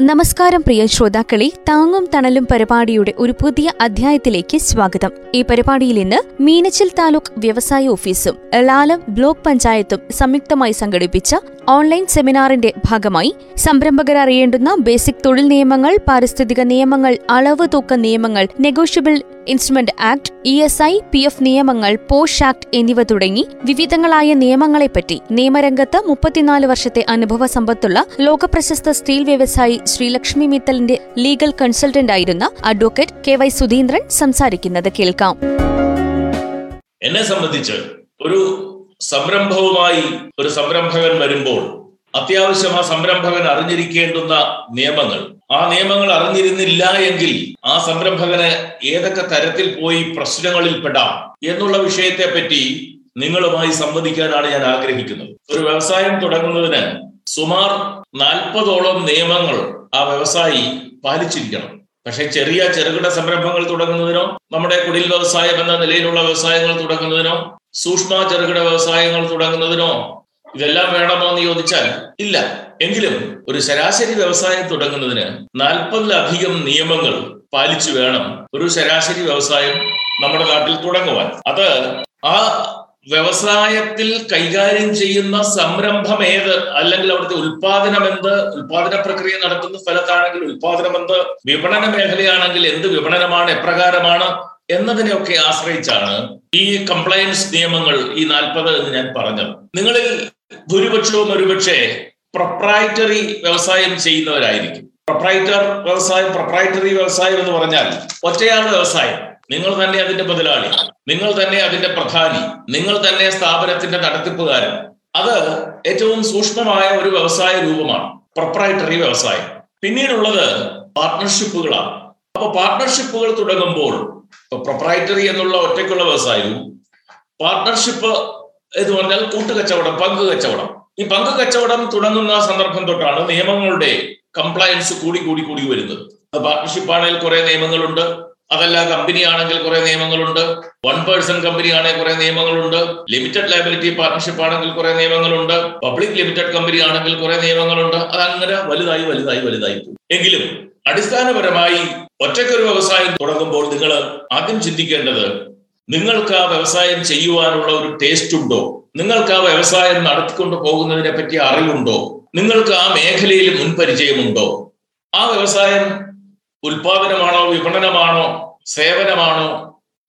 നമസ്കാരം പ്രിയ ശ്രോതാക്കളെ താങ്ങും തണലും പരിപാടിയുടെ ഒരു പുതിയ അധ്യായത്തിലേക്ക് സ്വാഗതം. ഈ പരിപാടിയിൽ ഇന്ന് മീനച്ചിൽ താലൂക്ക് വ്യവസായ ഓഫീസും ലാലം ബ്ലോക്ക് പഞ്ചായത്തും സംയുക്തമായി സംഘടിപ്പിച്ച ഓൺലൈൻ സെമിനാറിന്റെ ഭാഗമായി സംരംഭകർ അറിയേണ്ടുന്ന ബേസിക് തൊഴിൽ നിയമങ്ങൾ പാരിസ്ഥിതിക നിയമങ്ങൾ അളവ് തൂക്ക നിയമങ്ങൾ negotiable instrument act E S I P F നിയമങ്ങൾ പോഷ് ആക്ട് എന്നിവ തുടങ്ങി വിവിധങ്ങളായ നിയമങ്ങളെപ്പറ്റി നിയമരംഗത്ത് മുപ്പത്തിനാല് വർഷത്തെ അനുഭവ സമ്പത്തുള്ള ലോകപ്രശസ്ത സ്റ്റീൽ വ്യവസായി ശ്രീലക്ഷ്മി മിത്തലിന്റെ ലീഗൽ കൺസൾട്ടന്റ് ആയിരുന്ന അഡ്വക്കേറ്റ് കെ വൈ സുധീന്ദ്രൻ സംസാരിക്കുന്നത് കേൾക്കാം. എന്നെ സംബന്ധിച്ച് ഒരു സംരംഭവുമായി ഒരു സംരംഭകൻ വരുമ്പോൾ അത്യാവശ്യം ആ സംരംഭകൻ അറിഞ്ഞിരിക്കേണ്ടുന്ന നിയമങ്ങൾ. ആ നിയമങ്ങൾ അറിഞ്ഞിരുന്നില്ല എങ്കിൽ ആ സംരംഭകന് ഏതൊക്കെ തരത്തിൽ പോയി പ്രശ്നങ്ങളിൽ പെടാം എന്നുള്ള വിഷയത്തെ പറ്റി നിങ്ങളുമായി സംവദിക്കാനാണ് ഞാൻ ആഗ്രഹിക്കുന്നത്. ഒരു വ്യവസായം തുടങ്ങുന്നതിന് സുമാർ നാൽപ്പതോളം നിയമങ്ങൾ ആ വ്യവസായി പാലിച്ചിരിക്കണം. പക്ഷെ ചെറിയ ചെറുകിട സംരംഭങ്ങൾ തുടങ്ങുന്നതിനോ നമ്മുടെ കുടിൽ വ്യവസായം എന്ന നിലയിലുള്ള വ്യവസായങ്ങൾ തുടങ്ങുന്നതിനോ സൂക്ഷ്മ ചെറുകിട വ്യവസായങ്ങൾ തുടങ്ങുന്നതിനോ ഇതെല്ലാം വേണമോ എന്ന് ചോദിച്ചാൽ ഇല്ല. എങ്കിലും ഒരു ശരാശരി വ്യവസായം തുടങ്ങുന്നതിന് നാൽപ്പതിലധികം നിയമങ്ങൾ പാലിച്ചു വേണം ഒരു ശരാശരി വ്യവസായം നമ്മുടെ നാട്ടിൽ തുടങ്ങുവാൻ. അത് ആ വ്യവസായത്തിൽ കൈകാര്യം ചെയ്യുന്ന സംരംഭം ഏത്? അല്ലെങ്കിൽ അവിടുത്തെ ഉൽപാദനം എന്ത്? ഉൽപാദന പ്രക്രിയ നടത്തുന്ന സ്ഥലത്താണെങ്കിൽ ഉൽപാദനം എന്ത്? വിപണന മേഖലയാണെങ്കിൽ എന്ത് വിപണനമാണ് എപ്രകാരമാണ് എന്നതിനെയൊക്കെ ആശ്രയിച്ചാണ് ഈ കംപ്ലയൻസ് നിയമങ്ങൾ ഈ നാൽപ്പത് എന്ന് ഞാൻ പറഞ്ഞത്. നിങ്ങളിൽ ഭൂരിപക്ഷവും ഒരുപക്ഷെ പ്രൊപ്രൈറ്ററി വ്യവസായം ചെയ്യുന്നവരായിരിക്കും. പ്രൊപ്രൈറ്റർ വ്യവസായം പ്രൊപ്രൈറ്ററി വ്യവസായം എന്ന് പറഞ്ഞാൽ ഒറ്റയാൾ വ്യവസായം. നിങ്ങൾ തന്നെ അതിന്റെ മുതലാളി നിങ്ങൾ തന്നെ അതിന്റെ പ്രധാനി നിങ്ങൾ തന്നെ സ്ഥാപനത്തിന്റെ നടത്തിപ്പുകാരൻ. അത് ഏറ്റവും സൂക്ഷ്മമായ ഒരു വ്യവസായ രൂപമാണ് പ്രൊപ്രൈറ്ററി വ്യവസായം. പിന്നീടുള്ളത് പാർട്ട്ണർഷിപ്പുകളാണ് അപ്പൊ പാർട്ട്ണർഷിപ്പുകൾ തുടങ്ങുമ്പോൾ പ്രൊപ്രൈറ്ററി എന്നുള്ള ഒറ്റയ്ക്കുള്ള വ്യവസായവും പാർട്ട്ണർഷിപ്പ് എന്ന് പറഞ്ഞാൽ കൂട്ടുകച്ചവടം പങ്ക് കച്ചവടം. ഈ പങ്ക് കച്ചവടം തുടങ്ങുന്ന സന്ദർഭം തൊട്ടാണ് നിയമങ്ങളുടെ കംപ്ലയൻസ് കൂടി കൂടി കൂടി വരുന്നത്. പാർട്ട്ണർഷിപ്പ് ആണെങ്കിൽ കുറെ നിയമങ്ങളുണ്ട്. അതല്ല കമ്പനി ആണെങ്കിൽ കുറെ നിയമങ്ങളുണ്ട്. വൺ പേഴ്സൺ കമ്പനി ആണെങ്കിൽ കുറെ നിയമങ്ങളുണ്ട്. ലിമിറ്റഡ് ലയബിലിറ്റി പാർട്ണർഷിപ്പ് ആണെങ്കിൽ കുറെ നിയമങ്ങളുണ്ട്. പബ്ലിക് ലിമിറ്റഡ് കമ്പനി ആണെങ്കിൽ കുറെ നിയമങ്ങളുണ്ട്. അതങ്ങനെ വലുതായി വലുതായി വലുതായി എങ്കിലും അടിസ്ഥാനപരമായി ഒറ്റക്കൊരു വ്യവസായം തുടങ്ങുമ്പോൾ നിങ്ങൾ ആദ്യം ചിന്തിക്കേണ്ടത് നിങ്ങൾക്ക് ആ വ്യവസായം ചെയ്യുവാനുള്ള ഒരു ടേസ്റ്റ് ഉണ്ടോ? നിങ്ങൾക്ക് ആ വ്യവസായം നടത്തിക്കൊണ്ട് പോകുന്നതിനെ പറ്റി അറിവുണ്ടോ? നിങ്ങൾക്ക് ആ മേഖലയിൽ മുൻപരിചയമുണ്ടോ? ആ വ്യവസായം ഉൽപാദനമാണോ വിപണനമാണോ സേവനമാണോ?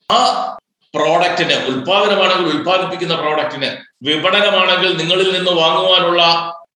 ആ പ്രോഡക്റ്റിന് ഉൽപാദനമാണെങ്കിൽ ഉൽപ്പാദിപ്പിക്കുന്ന പ്രോഡക്റ്റിന് വിപണനമാണെങ്കിൽ നിങ്ങളിൽ നിന്ന് വാങ്ങുവാനുള്ള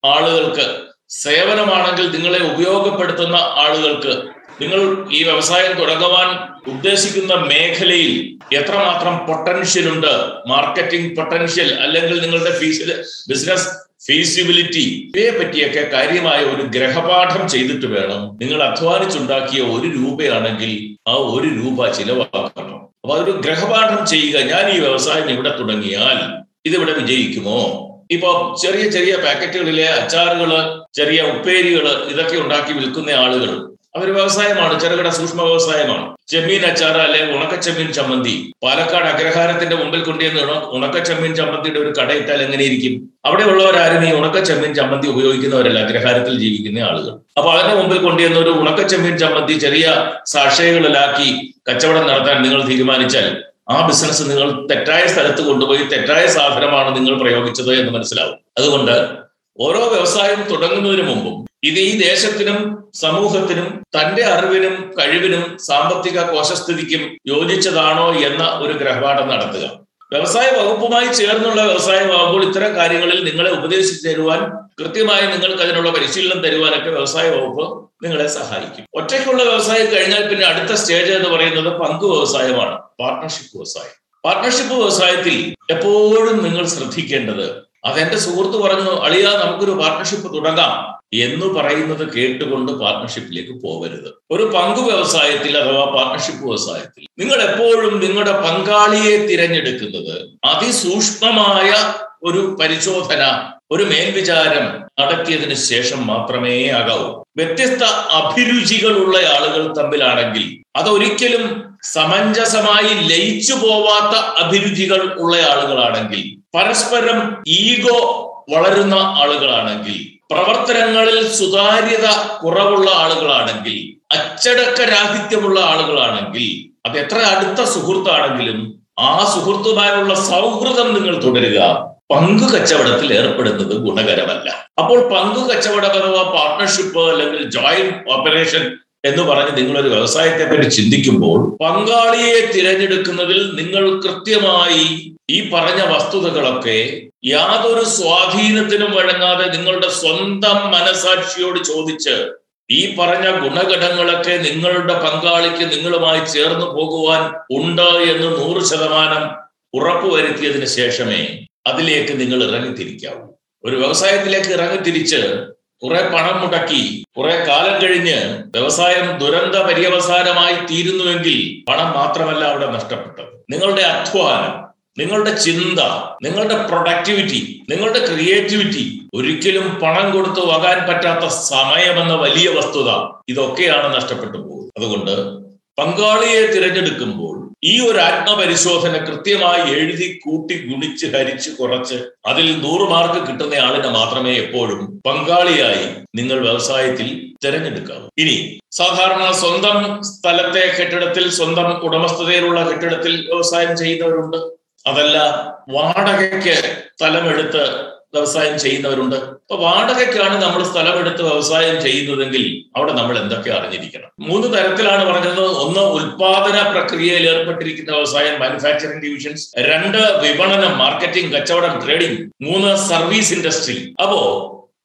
ആളുകൾക്ക് സേവനമാണെങ്കിൽ നിങ്ങളെ ഉപയോഗപ്പെടുത്തുന്ന ആളുകൾക്ക് നിങ്ങൾ ഈ വ്യവസായം തുടങ്ങുവാൻ ഉദ്ദേശിക്കുന്ന മേഖലയിൽ എത്രമാത്രം പൊട്ടൻഷ്യൽ ഉണ്ട്? മാർക്കറ്റിംഗ് പൊട്ടൻഷ്യൽ അല്ലെങ്കിൽ നിങ്ങളുടെ ഫീസ് ബിസിനസ് ഫീസിബിലിറ്റി ഇവയെ പറ്റിയൊക്കെ കാര്യമായ ഒരു ഗ്രഹപാഠം ചെയ്തിട്ട് വേണം. നിങ്ങൾ അധ്വാനിച്ചുണ്ടാക്കിയ ഒരു രൂപയാണെങ്കിൽ ആ ഒരു രൂപ ചിലവാക്കണം. അപ്പൊ അതൊരു ഗ്രഹപാഠം ചെയ്യുക. ഞാൻ ഈ വ്യവസായം ഇവിടെ തുടങ്ങിയാൽ ഇതിവിടെ വിജയിക്കുമോ? ഇപ്പൊ ചെറിയ ചെറിയ പാക്കറ്റുകളിലെ അച്ചാറുകൾ ചെറിയ ഉപ്പേരികൾ ഇതൊക്കെ ഉണ്ടാക്കി വിൽക്കുന്ന ആളുകൾ അവർ വ്യവസായമാണ് ചെറുകിട സൂക്ഷ്മ വ്യവസായമാണ്. ചെമ്മീൻ അച്ചാർ അല്ലെങ്കിൽ ഉണക്കച്ചെമ്മീൻ ചമ്മന്തി. പാലക്കാട് അഗ്രഹാരത്തിന്റെ മുമ്പിൽ കൊണ്ടുവന്ന് ഉണക്കച്ചെമ്മീൻ ചമ്മന്തിയുടെ ഒരു കടയിട്ടാൽ എങ്ങനെയിരിക്കും അവിടെ ഉള്ളവരാരും ഈ ഉണക്കച്ചെമ്മീൻ ചമ്മന്തി ഉപയോഗിക്കുന്നവരല്ല. അഗ്രഹാരത്തിൽ ജീവിക്കുന്ന ആളുകൾ. അപ്പൊ അതിന്റെ മുമ്പിൽ കൊണ്ടുവന്ന ഒരു ഉണക്കച്ചെമ്മീൻ ചമ്മന്തി ചെറിയ സാക്ഷയകളിലാക്കി കച്ചവടം നടത്താൻ നിങ്ങൾ തീരുമാനിച്ചാൽ ആ ബിസിനസ് നിങ്ങൾ തെറ്റായ സ്ഥലത്ത് കൊണ്ടുപോയി തെറ്റായ സാധനമാണ് നിങ്ങൾ പ്രയോഗിച്ചത് എന്ന് മനസ്സിലാവും. അതുകൊണ്ട് ഓരോ വ്യവസായം തുടങ്ങുന്നതിന് മുമ്പും ഇത് ഈ ദേശത്തിനും സമൂഹത്തിനും തന്റെ അറിവിനും കഴിവിനും സാമ്പത്തിക കോശസ്ഥിതിക്കും യോജിച്ചതാണോ എന്ന ഒരു ഗ്രഹപാഠം നടത്തുക. വ്യവസായ വകുപ്പുമായി ചേർന്നുള്ള വ്യവസായമാകുമ്പോൾ ഇത്തരം കാര്യങ്ങളിൽ നിങ്ങളെ ഉപദേശിച്ചു തരുവാൻ കൃത്യമായി നിങ്ങൾക്ക് അതിനുള്ള പരിശീലനം തരുവാനൊക്കെ വ്യവസായ വകുപ്പ് നിങ്ങളെ സഹായിക്കും. ഒറ്റയ്ക്കുള്ള വ്യവസായം കഴിഞ്ഞാൽ പിന്നെ അടുത്ത സ്റ്റേജ് എന്ന് പറയുന്നത് പങ്ക് വ്യവസായമാണ് പാർട്ട്ണർഷിപ്പ് വ്യവസായം. പാർട്ട്ണർഷിപ്പ് വ്യവസായത്തിൽ എപ്പോഴും നിങ്ങൾ ശ്രദ്ധിക്കേണ്ടത് അതെന്റെ സുഹൃത്ത് പറഞ്ഞു അളിയ നമുക്കൊരു പാർട്ട്ണർഷിപ്പ് തുടങ്ങാം. എന്ന് പറയുന്നത് കേട്ടുകൊണ്ട് പാർട്ട്ണർഷിപ്പിലേക്ക് പോകരുത് ഒരു പങ്കു വ്യവസായത്തിൽ അഥവാ പാർട്ട്ണർഷിപ്പ് വ്യവസായത്തിൽ നിങ്ങൾ എപ്പോഴും നിങ്ങളുടെ പങ്കാളിയെ തിരഞ്ഞെടുക്കുന്നത് അതിസൂക്ഷ്മമായ ഒരു പരിശോധന ഒരു മേൽവിചാരം നടത്തിയതിനു ശേഷം മാത്രമേ ആകാവൂ. വ്യത്യസ്ത അഭിരുചികളുള്ള ആളുകൾ തമ്മിലാണെങ്കിൽ അതൊരിക്കലും സമഞ്ജസമായി ലയിച്ചു പോവാത്ത അഭിരുചികൾ ഉള്ള ആളുകളാണെങ്കിൽ പരസ്പരം ഈഗോ വളരുന്ന ആളുകളാണെങ്കിൽ പ്രവർത്തനങ്ങളിൽ സുതാര്യത കുറവുള്ള ആളുകളാണെങ്കിൽ അച്ചടക്ക രാഹിത്യമുള്ള ആളുകളാണെങ്കിൽ അത് എത്ര അടുത്ത സുഹൃത്താണെങ്കിലും ആ സുഹൃത്തുമായുള്ള സൗഹൃദം നിങ്ങൾ തുടരുക. പങ്കു കച്ചവടത്തിൽ ഏർപ്പെടുന്നത് ഗുണകരമല്ല. അപ്പോൾ പങ്കു കച്ചവടം അഥവാ പാർട്ട്ണർഷിപ്പ് അല്ലെങ്കിൽ ജോയിന്റ് ഓപ്പറേഷൻ എന്ന് പറഞ്ഞ് നിങ്ങളൊരു വ്യവസായത്തെ പറ്റി ചിന്തിക്കുമ്പോൾ പങ്കാളിയെ തിരഞ്ഞെടുക്കുന്നതിൽ നിങ്ങൾ കൃത്യമായി ഈ പറഞ്ഞ വസ്തുതകളൊക്കെ യാതൊരു സ്വാധീനത്തിനും വഴങ്ങാതെ നിങ്ങളുടെ സ്വന്തം മനസാക്ഷിയോട് ചോദിച്ച് ഈ പറഞ്ഞ ഗുണഘടങ്ങളൊക്കെ നിങ്ങളുടെ പങ്കാളിക്ക് നിങ്ങളുമായി ചേർന്ന് പോകുവാൻ ഉണ്ട് എന്ന് നൂറ് ശതമാനം ഉറപ്പുവരുത്തിയതിന് ശേഷമേ അതിലേക്ക് നിങ്ങൾ ഇറങ്ങിത്തിരിക്കാവൂ. ഒരു വ്യവസായത്തിലേക്ക് ഇറങ്ങിത്തിരിച്ച് കുറെ പണം മുടക്കി കുറെ കാലം കഴിഞ്ഞ് വ്യവസായം ദുരന്ത പര്യവസാനമായി തീരുന്നുവെങ്കിൽ പണം മാത്രമല്ല അവിടെ നഷ്ടപ്പെട്ടത്. നിങ്ങളുടെ അധ്വാനം നിങ്ങളുടെ ചിന്ത നിങ്ങളുടെ പ്രൊഡക്ടിവിറ്റി നിങ്ങളുടെ ക്രിയേറ്റിവിറ്റി ഒരിക്കലും പണം കൊടുത്തു വകാൻ പറ്റാത്ത സമയമെന്ന വലിയ വസ്തുത ഇതൊക്കെയാണ് നഷ്ടപ്പെട്ടു പോകുന്നത്. അതുകൊണ്ട് പങ്കാളിയെ തിരഞ്ഞെടുക്കുമ്പോൾ ഈ ഒരു ആത്മപരിശോധന കൃത്യമായി എഴുതി കൂട്ടി ഗുണിച്ച് ഹരിച്ച് കുറച്ച് അതിൽ നൂറ് മാർക്ക് കിട്ടുന്ന ആളിനെ മാത്രമേ എപ്പോഴും പങ്കാളിയായി നിങ്ങൾ വ്യവസായത്തിൽ തിരഞ്ഞെടുക്കാവൂ. ഇനി സാധാരണ സ്വന്തം സ്ഥലത്തെ കെട്ടിടത്തിൽ സ്വന്തം ഉടമസ്ഥതയിലുള്ള കെട്ടിടത്തിൽ വ്യവസായം ചെയ്യുന്നവരുണ്ട്. അതല്ല വാടകയ്ക്ക് സ്ഥലമെടുത്ത് വ്യവസായം ചെയ്യുന്നവരുണ്ട്. അപ്പൊ വാടകയ്ക്കാണ് നമ്മൾ സ്ഥലമെടുത്ത് വ്യവസായം ചെയ്യുന്നതെങ്കിൽ അവിടെ നമ്മൾ എന്തൊക്കെ അറിഞ്ഞിരിക്കണം? മൂന്ന് തരത്തിലാണ് പറഞ്ഞത്. ഒന്ന് ഉൽപാദന പ്രക്രിയയിൽ ഏർപ്പെട്ടിരിക്കുന്ന വ്യവസായം മാനുഫാക്ചറിംഗ് ഡിവിഷൻസ് രണ്ട് വിപണനം മാർക്കറ്റിംഗ് കച്ചവടം ട്രേഡിംഗ് മൂന്ന് സർവീസ് ഇൻഡസ്ട്രി അപ്പോ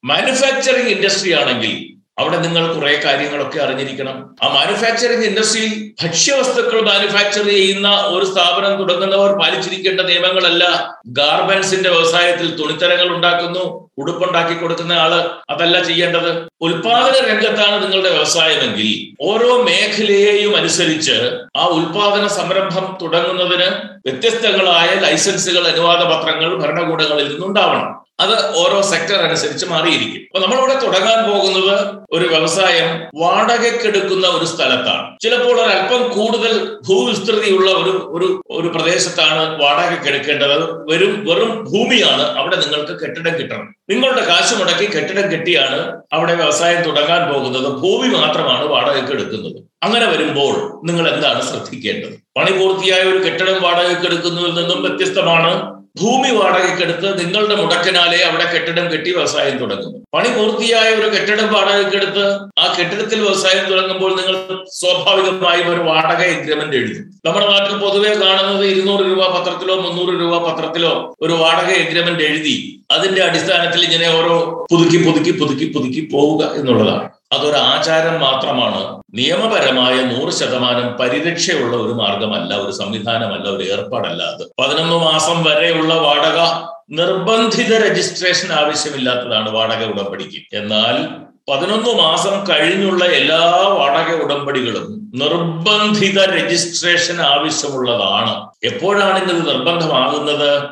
മാനുഫാക്ചറിംഗ് ഇൻഡസ്ട്രി ആണെങ്കിൽ അവിടെ നിങ്ങൾ കുറെ കാര്യങ്ങളൊക്കെ അറിഞ്ഞിരിക്കണം. ആ മാനുഫാക്ചറിംഗ് ഇൻഡസ്ട്രിയിൽ ഭക്ഷ്യവസ്തുക്കൾ മാനുഫാക്ചർ ചെയ്യുന്ന ഒരു സ്ഥാപനം തുടങ്ങുന്നവർ പാലിച്ചിരിക്കേണ്ട നിയമങ്ങളല്ല. ഗാർമെന്റ്സിന്റെ വ്യവസായത്തിൽ തുണിത്തരങ്ങൾ ഉണ്ടാക്കുന്നു ഉടുപ്പുണ്ടാക്കി കൊടുക്കുന്ന ആൾ അതല്ല ചെയ്യേണ്ടത്. ഉൽപാദന രംഗത്താണ് നിങ്ങളുടെ വ്യവസായമെങ്കിൽ ഓരോ മേഖലയെയും അനുസരിച്ച് ആ ഉൽപാദന സംരംഭം തുടങ്ങുന്നതിന് വ്യത്യസ്തങ്ങളായ ലൈസൻസുകൾ അനുവാദ പത്രങ്ങൾ ഭരണകൂടങ്ങളിൽ നിന്നുണ്ടാവണം. അത് ഓരോ സെക്ടർ അനുസരിച്ച് മാറിയിരിക്കും. അപ്പൊ നമ്മളിവിടെ തുടങ്ങാൻ പോകുന്നത് ഒരു വ്യവസായം വാടകയ്ക്കെടുക്കുന്ന ഒരു സ്ഥലത്താണ്. ചിലപ്പോൾ അല്പം കൂടുതൽ ഭൂവിസ്തൃതിയുള്ള ഒരു ഒരു ഒരു പ്രദേശത്താണ് വാടകയ്ക്ക് എടുക്കേണ്ടത് വെറും വെറും ഭൂമിയാണ് അവിടെ നിങ്ങൾക്ക് കെട്ടിടം കിട്ടണം. നിങ്ങളുടെ കാശ് മുടക്കി കെട്ടിടം കെട്ടിയാണ് അവിടെ വ്യവസായം തുടങ്ങാൻ പോകുന്നത്. ഭൂമി മാത്രമാണ് വാടകയ്ക്ക് എടുക്കുന്നത് അങ്ങനെ വരുമ്പോൾ നിങ്ങൾ എന്താണ് ശ്രദ്ധിക്കേണ്ടത്? പണി പൂർത്തിയായ ഒരു കെട്ടിടം വാടകയ്ക്ക് എടുക്കുന്നതിൽ നിന്നും വ്യത്യസ്തമാണ്. ഭൂമി വാടകയ്ക്കെടുത്ത് നിങ്ങളുടെ മുടക്കനാലേ അവിടെ കെട്ടിടം കെട്ടി വ്യവസായം തുടങ്ങുന്നു. പണി പൂർത്തിയായ ഒരു കെട്ടിടം വാടകയ്ക്കെടുത്ത് ആ കെട്ടിടത്തിൽ വ്യവസായം തുടങ്ങുമ്പോൾ നിങ്ങൾ സ്വാഭാവികമായും ഒരു വാടക എഗ്രിമെന്റ് എഴുതും. നമ്മുടെ നാട്ടിൽ പൊതുവെ കാണുന്നത് ഇരുന്നൂറ് രൂപ പത്രത്തിലോ മുന്നൂറ് രൂപ പത്രത്തിലോ ഒരു വാടക എഗ്രിമെന്റ് എഴുതി അതിന്റെ അടിസ്ഥാനത്തിൽ ഇങ്ങനെ ഓരോ പുതുക്കി പുതുക്കി പുതുക്കി പുതുക്കി പോവുക എന്നുള്ളതാണ്. അതൊരു ആചാരം മാത്രമാണ്. നിയമപരമായ നൂറ് ശതമാനം പരിരക്ഷയുള്ള ഒരു മാർഗമല്ല ഒരു സംവിധാനമല്ല ഒരു ഏർപ്പാടല്ല അത്. പതിനൊന്ന് മാസം വരെയുള്ള വാടക നിർബന്ധിത രജിസ്ട്രേഷൻ ആവശ്യമില്ലാത്തതാണ് വാടക ഉടമ്പടിക്ക്. എന്നാൽ പതിനൊന്ന് മാസം കഴിഞ്ഞുള്ള എല്ലാ വാടക ഉടമ്പടികളും നിർബന്ധിത രജിസ്ട്രേഷൻ ആവശ്യമുള്ളതാണ്. എപ്പോഴാണ് ഇത് നിർബന്ധമാകുന്നത്?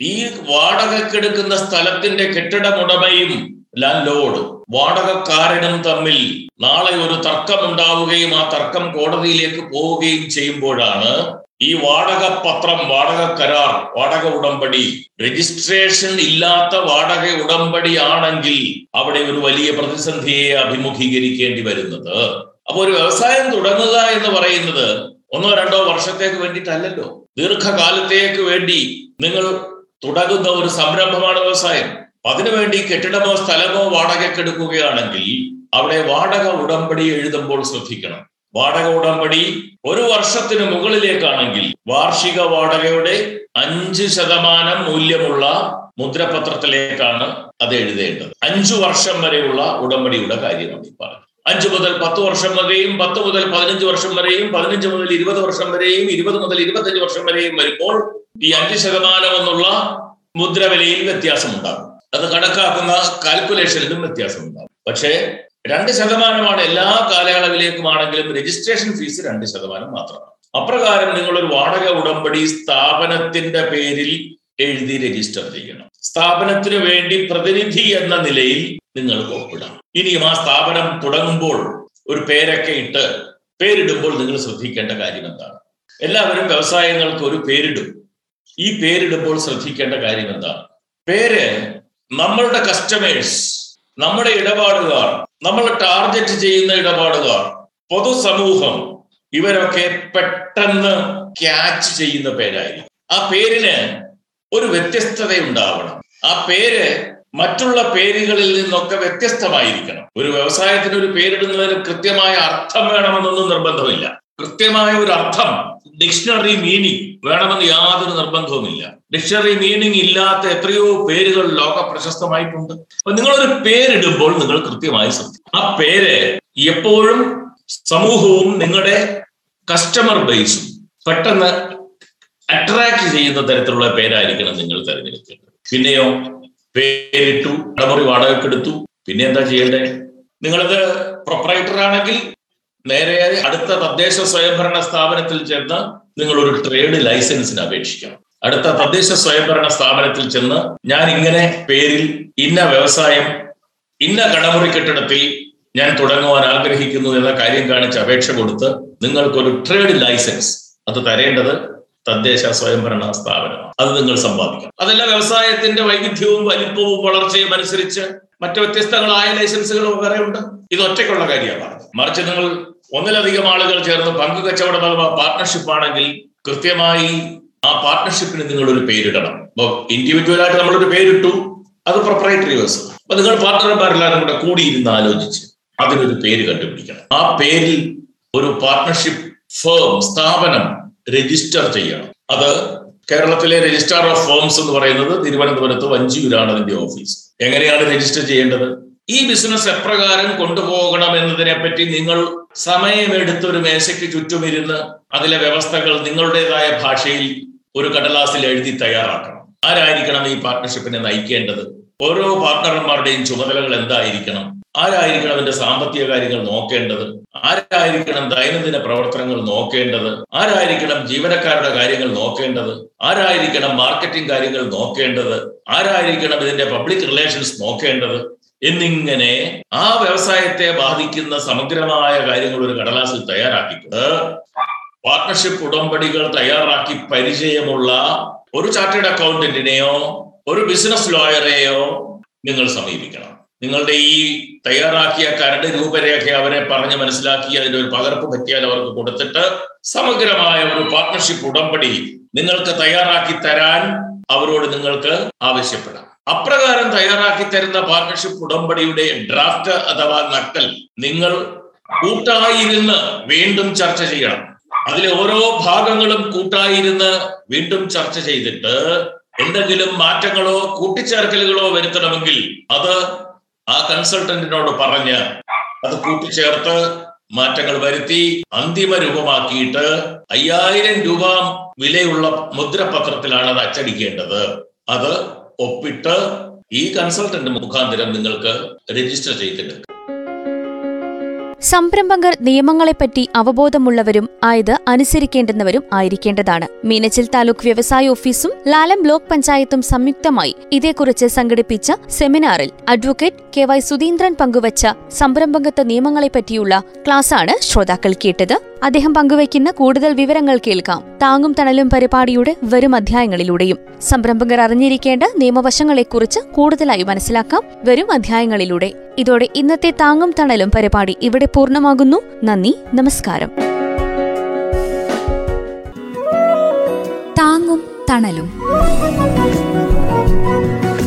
ഈ വാടകക്കെടുക്കുന്ന സ്ഥലത്തിന്റെ കെട്ടിടമുടമയും ലാൻഡ് ലോഡ് വാടകക്കാരനും തമ്മിൽ നാളെ ഒരു തർക്കം ഉണ്ടാവുകയും ആ തർക്കം കോടതിയിലേക്ക് പോവുകയും ചെയ്യുമ്പോഴാണ് ഈ വാടക പത്രം വാടക കരാർ വാടക ഉടമ്പടി. രജിസ്ട്രേഷൻ ഇല്ലാത്ത വാടക ഉടമ്പടി ആണെങ്കിൽ അവിടെ ഒരു വലിയ പ്രതിസന്ധിയെ അഭിമുഖീകരിക്കേണ്ടി വരുന്നത്. അപ്പൊ ഒരു വ്യവസായം തുടങ്ങുക എന്ന് പറയുന്നത് ഒന്നോ രണ്ടോ വർഷത്തേക്ക് വേണ്ടിയിട്ടല്ലല്ലോ. ദീർഘകാലത്തേക്ക് വേണ്ടി നിങ്ങൾ തുടങ്ങുന്ന ഒരു സംരംഭമാണ് വ്യവസായം. അതിനുവേണ്ടി കെട്ടിടമോ സ്ഥലമോ വാടകയ്ക്ക് എടുക്കുകയാണെങ്കിൽ അവിടെ വാടക ഉടമ്പടി എഴുതുമ്പോൾ ശ്രദ്ധിക്കണം. വാടക ഉടമ്പടി ഒരു വർഷത്തിന് മുകളിലേക്കാണെങ്കിൽ വാർഷിക വാടകയുടെ അഞ്ച് ശതമാനം മൂല്യമുള്ള മുദ്രപത്രത്തിലേക്കാണ് അത് എഴുതേണ്ടത്. അഞ്ചു വർഷം വരെയുള്ള ഉടമ്പടിയുടെ കാര്യമാണ് ഈ പറഞ്ഞത്. അഞ്ചു മുതൽ പത്ത് വർഷം വരെയും പത്ത് മുതൽ പതിനഞ്ച് വർഷം വരെയും പതിനഞ്ച് മുതൽ ഇരുപത് വർഷം വരെയും ഇരുപത് മുതൽ ഇരുപത്തഞ്ച് വർഷം വരെയും വരുമ്പോൾ ഈ അഞ്ച് ശതമാനം എന്നുള്ള മുദ്രവിലയിൽ വ്യത്യാസമുണ്ടാകും. അത് കണക്കാക്കുന്ന കാൽക്കുലേഷനിലും വ്യത്യാസമുണ്ടാകും പക്ഷേ രണ്ട് ശതമാനമാണ് എല്ലാ കാലയളവിലേക്കും ആണെങ്കിലും രജിസ്ട്രേഷൻ ഫീസ് രണ്ട് ശതമാനം മാത്രമാണ്. അപ്രകാരം നിങ്ങൾ ഒരു വാടക ഉടമ്പടി സ്ഥാപനത്തിന്റെ പേരിൽ എഴുതി രജിസ്റ്റർ ചെയ്യണം. സ്ഥാപനത്തിന് വേണ്ടി പ്രതിനിധി എന്ന നിലയിൽ നിങ്ങൾ ഒപ്പിടാം. ഇനിയും ആ സ്ഥാപനം തുടങ്ങുമ്പോൾ ഒരു പേരൊക്കെ ഇട്ട് പേരിടുമ്പോൾ നിങ്ങൾ ശ്രദ്ധിക്കേണ്ട കാര്യം എന്താണ്? എല്ലാവരും വ്യവസായങ്ങൾക്ക് ഒരു പേരിടും. ഈ പേരിടുമ്പോൾ ശ്രദ്ധിക്കേണ്ട കാര്യം എന്താണ്? പേര് നമ്മളുടെ കസ്റ്റമേഴ്സ് നമ്മുടെ ഇടപാടുകാർ നമ്മൾ ടാർഗറ്റ് ചെയ്യുന്ന ഇടപാടുകാർ പൊതുസമൂഹം ഇവരൊക്കെ പെട്ടെന്ന് ക്യാച്ച് ചെയ്യുന്ന പേരായിരിക്കും. ആ പേരിന് ഒരു വ്യത്യസ്തത ഉണ്ടാവണം ആ പേര് മറ്റുള്ള പേരുകളിൽ നിന്നൊക്കെ വ്യത്യസ്തമായിരിക്കണം. ഒരു വ്യവസായത്തിന് ഒരു പേരിടുന്നതിന് കൃത്യമായ അർത്ഥം വേണമെന്നൊന്നും നിർബന്ധമില്ല. കൃത്യമായ ഒരു അർത്ഥം ഡിക്ഷണറി മീനിങ് വേണമെന്ന് യാതൊരു നിർബന്ധവുമില്ല. ഡിക്ഷണറി മീനിങ് ഇല്ലാത്ത എത്രയോ പേരുകൾ ലോക പ്രശസ്തമായിട്ടുണ്ട് അപ്പൊ നിങ്ങളൊരു പേരിടുമ്പോൾ നിങ്ങൾ കൃത്യമായി ശ്രദ്ധിക്കും ആ പേര് എപ്പോഴും സമൂഹവും നിങ്ങളുടെ കസ്റ്റമർ ബേസും പെട്ടെന്ന് അട്രാക്ട് ചെയ്യുന്ന തരത്തിലുള്ള പേരായിരിക്കണം നിങ്ങൾ തിരഞ്ഞെടുക്കേണ്ടത്. പിന്നെയോ പേരിട്ടു അടമുറി വാടകക്കെടുത്തു പിന്നെ എന്താ ചെയ്യേണ്ടത്? നിങ്ങളത് പ്രൊപ്പറേറ്റർ ആണെങ്കിൽ നേരെ അടുത്ത തദ്ദേശ സ്വയംഭരണ സ്ഥാപനത്തിൽ ചെന്ന് നിങ്ങൾ ഒരു ട്രേഡ് ലൈസൻസിന് അപേക്ഷിക്കണം. അടുത്ത തദ്ദേശ സ്വയംഭരണ സ്ഥാപനത്തിൽ ചെന്ന് ഞാൻ ഇങ്ങനെ പേരിൽ ഇന്ന വ്യവസായം ഇന്ന കടമുറി കെട്ടിടത്തിൽ ഞാൻ തുടങ്ങുവാൻ ആഗ്രഹിക്കുന്നു എന്ന കാര്യം കാണിച്ച് അപേക്ഷ കൊടുത്ത് നിങ്ങൾക്കൊരു ട്രേഡ് ലൈസൻസ് അത് തരേണ്ടത് തദ്ദേശ സ്വയംഭരണ സ്ഥാപനമാണ്. അത് നിങ്ങൾ സമ്പാദിക്കണം. അതല്ല വ്യവസായത്തിന്റെ വൈവിധ്യവും വലിപ്പവും വളർച്ചയും അനുസരിച്ച് മറ്റു വ്യത്യസ്തങ്ങളായ ലൈസൻസുകളും വേറെ ഉണ്ട് ഇത് ഒറ്റയ്ക്കുള്ള കാര്യമാണ്. മറിച്ച് നിങ്ങൾ ഒന്നിലധികം ആളുകൾ ചേർന്ന് പങ്കു കച്ചവടം അഥവാ പാർട്ട്ണർഷിപ്പ് ആണെങ്കിൽ കൃത്യമായി ആ പാർട്ട്ണർഷിപ്പിന് നിങ്ങൾ ഒരു പേരിടണം. അപ്പൊ ഇൻഡിവിജ്വൽ ആയിട്ട് നമ്മളൊരു പേരിട്ടു അത് പ്രൊപ്പറേറ്ററി വേഴ്സ് അപ്പൊ നിങ്ങൾ പാർട്ട്ണർമാരെല്ലാവരും കൂടെ കൂടിയിരുന്ന് ആലോചിച്ച് അതിനൊരു പേര് കണ്ടുപിടിക്കണം. ആ പേരിൽ ഒരു പാർട്ട്ണർഷിപ്പ് ഫേം സ്ഥാപനം രജിസ്റ്റർ ചെയ്യണം. അത് കേരളത്തിലെ രജിസ്ട്രാർ ഓഫ് ഫേംസ് എന്ന് പറയുന്നത് തിരുവനന്തപുരത്ത് വഞ്ചിയൂരാണ് അതിന്റെ ഓഫീസ് എങ്ങനെയാണ് രജിസ്റ്റർ ചെയ്യേണ്ടത്? ഈ ബിസിനസ് എപ്രകാരം കൊണ്ടുപോകണം എന്നതിനെ പറ്റി നിങ്ങൾ സമയമെടുത്ത് ഒരു മേശയ്ക്ക് ചുറ്റുമിരുന്ന് അതിലെ വ്യവസ്ഥകൾ നിങ്ങളുടേതായ ഭാഷയിൽ ഒരു കടലാസിൽ എഴുതി തയ്യാറാക്കണം. ആരായിരിക്കണം ഈ പാർട്ട്ണർഷിപ്പിനെ നയിക്കേണ്ടത്? ഓരോ പാർട്ട്ണർമാരുടെയും ചുമതലകൾ എന്തായിരിക്കണം? ആരായിരിക്കണം അതിന്റെ സാമ്പത്തിക കാര്യങ്ങൾ നോക്കേണ്ടത്? ആരായിരിക്കണം ദൈനംദിന പ്രവർത്തനങ്ങൾ നോക്കേണ്ടത്? ആരായിരിക്കണം ജീവനക്കാരുടെ കാര്യങ്ങൾ നോക്കേണ്ടത്? ആരായിരിക്കണം മാർക്കറ്റിംഗ് കാര്യങ്ങൾ നോക്കേണ്ടത്? ആരായിരിക്കണം ഇതിന്റെ പബ്ലിക് റിലേഷൻസ് നോക്കേണ്ടത്? എന്നിങ്ങനെ ആ വ്യവസായത്തെ ബാധിക്കുന്ന സമഗ്രമായ കാര്യങ്ങൾ ഒരു കടലാസിൽ തയ്യാറാക്കിയിട്ട് പാർട്ട്ണർഷിപ്പ് ഉടമ്പടികൾ തയ്യാറാക്കി പരിചയമുള്ള ഒരു ചാർട്ടേഡ് അക്കൗണ്ടന്റിനെയോ ഒരു ബിസിനസ് ലോയറെയോ നിങ്ങൾ സമീപിക്കണം. നിങ്ങളുടെ ഈ തയ്യാറാക്കിയ കരട് രൂപരേഖ അവരെ പറഞ്ഞ് മനസ്സിലാക്കി അതിന്റെ ഒരു പകർപ്പ് പറ്റിയാൽ അവർക്ക് കൊടുത്തിട്ട് സമഗ്രമായ ഒരു പാർട്ണർഷിപ്പ് ഉടമ്പടി നിങ്ങൾക്ക് തയ്യാറാക്കി തരാൻ അവരോട് നിങ്ങൾക്ക് ആവശ്യപ്പെടാം. അപ്രകാരം തയ്യാറാക്കി തരുന്ന പാർട്ണർഷിപ്പ് ഉടമ്പടിയുടെ ഡ്രാഫ്റ്റ് അഥവാ നക്കൽ നിങ്ങൾ കൂട്ടായിരുന്ന് വീണ്ടും ചർച്ച ചെയ്യണം. അതിലെ ഓരോ ഭാഗങ്ങളും കൂട്ടായിരുന്ന് വീണ്ടും ചർച്ച ചെയ്തിട്ട് എന്തെങ്കിലും മാറ്റങ്ങളോ കൂട്ടിച്ചേർക്കലുകളോ വരുത്തണമെങ്കിൽ അത് ആ കൺസൾട്ടന്റിനോട് പറഞ്ഞ് അത് കൂട്ടിച്ചേർത്ത് മാറ്റങ്ങൾ വരുത്തി അന്തിമ രൂപമാക്കിയിട്ട് അയ്യായിരം രൂപ വിലയുള്ള മുദ്രപത്രത്തിലാണ് അത് അച്ചടിക്കേണ്ടത്. അത് ഒപ്പിട്ട് ഈ കൺസൾട്ടന്റ് മുഖാന്തരം നിങ്ങൾക്ക് രജിസ്റ്റർ ചെയ്തിട്ടുണ്ട് സംരംഭകർ നിയമങ്ങളെപ്പറ്റി അവബോധമുള്ളവരും ആയത് അനുസരിക്കേണ്ടുന്നവരും ആയിരിക്കേണ്ടതാണ്. മീനച്ചിൽ താലൂക്ക് വ്യവസായ ഓഫീസും ലാലം ബ്ലോക്ക് പഞ്ചായത്തും സംയുക്തമായി ഇതേക്കുറിച്ച് സംഘടിപ്പിച്ച സെമിനാറിൽ അഡ്വക്കേറ്റ് കെ വൈ സുധീന്ദ്രൻ പങ്കുവച്ച സംരംഭകത്വ നിയമങ്ങളെപ്പറ്റിയുള്ള ക്ലാസാണ് ശ്രോതാക്കൾ കേട്ടത്. അദ്ദേഹം പങ്കുവയ്ക്കുന്ന കൂടുതൽ വിവരങ്ങൾ കേൾക്കാം. താങ്ങും തണലും പരിപാടിയുടെ വരും അധ്യായങ്ങളിലൂടെയും. സംരംഭകർ അറിഞ്ഞിരിക്കേണ്ട നിയമവശങ്ങളെക്കുറിച്ച് കൂടുതലായി മനസ്സിലാക്കാം വരും അധ്യായങ്ങളിലൂടെ. ഇതോടെ ഇന്നത്തെ താങ്ങും തണലും പരിപാടി ഇവിടെ പൂർണമാകുന്നു. നന്ദി നമസ്കാരം. താങ്ങും തണലും.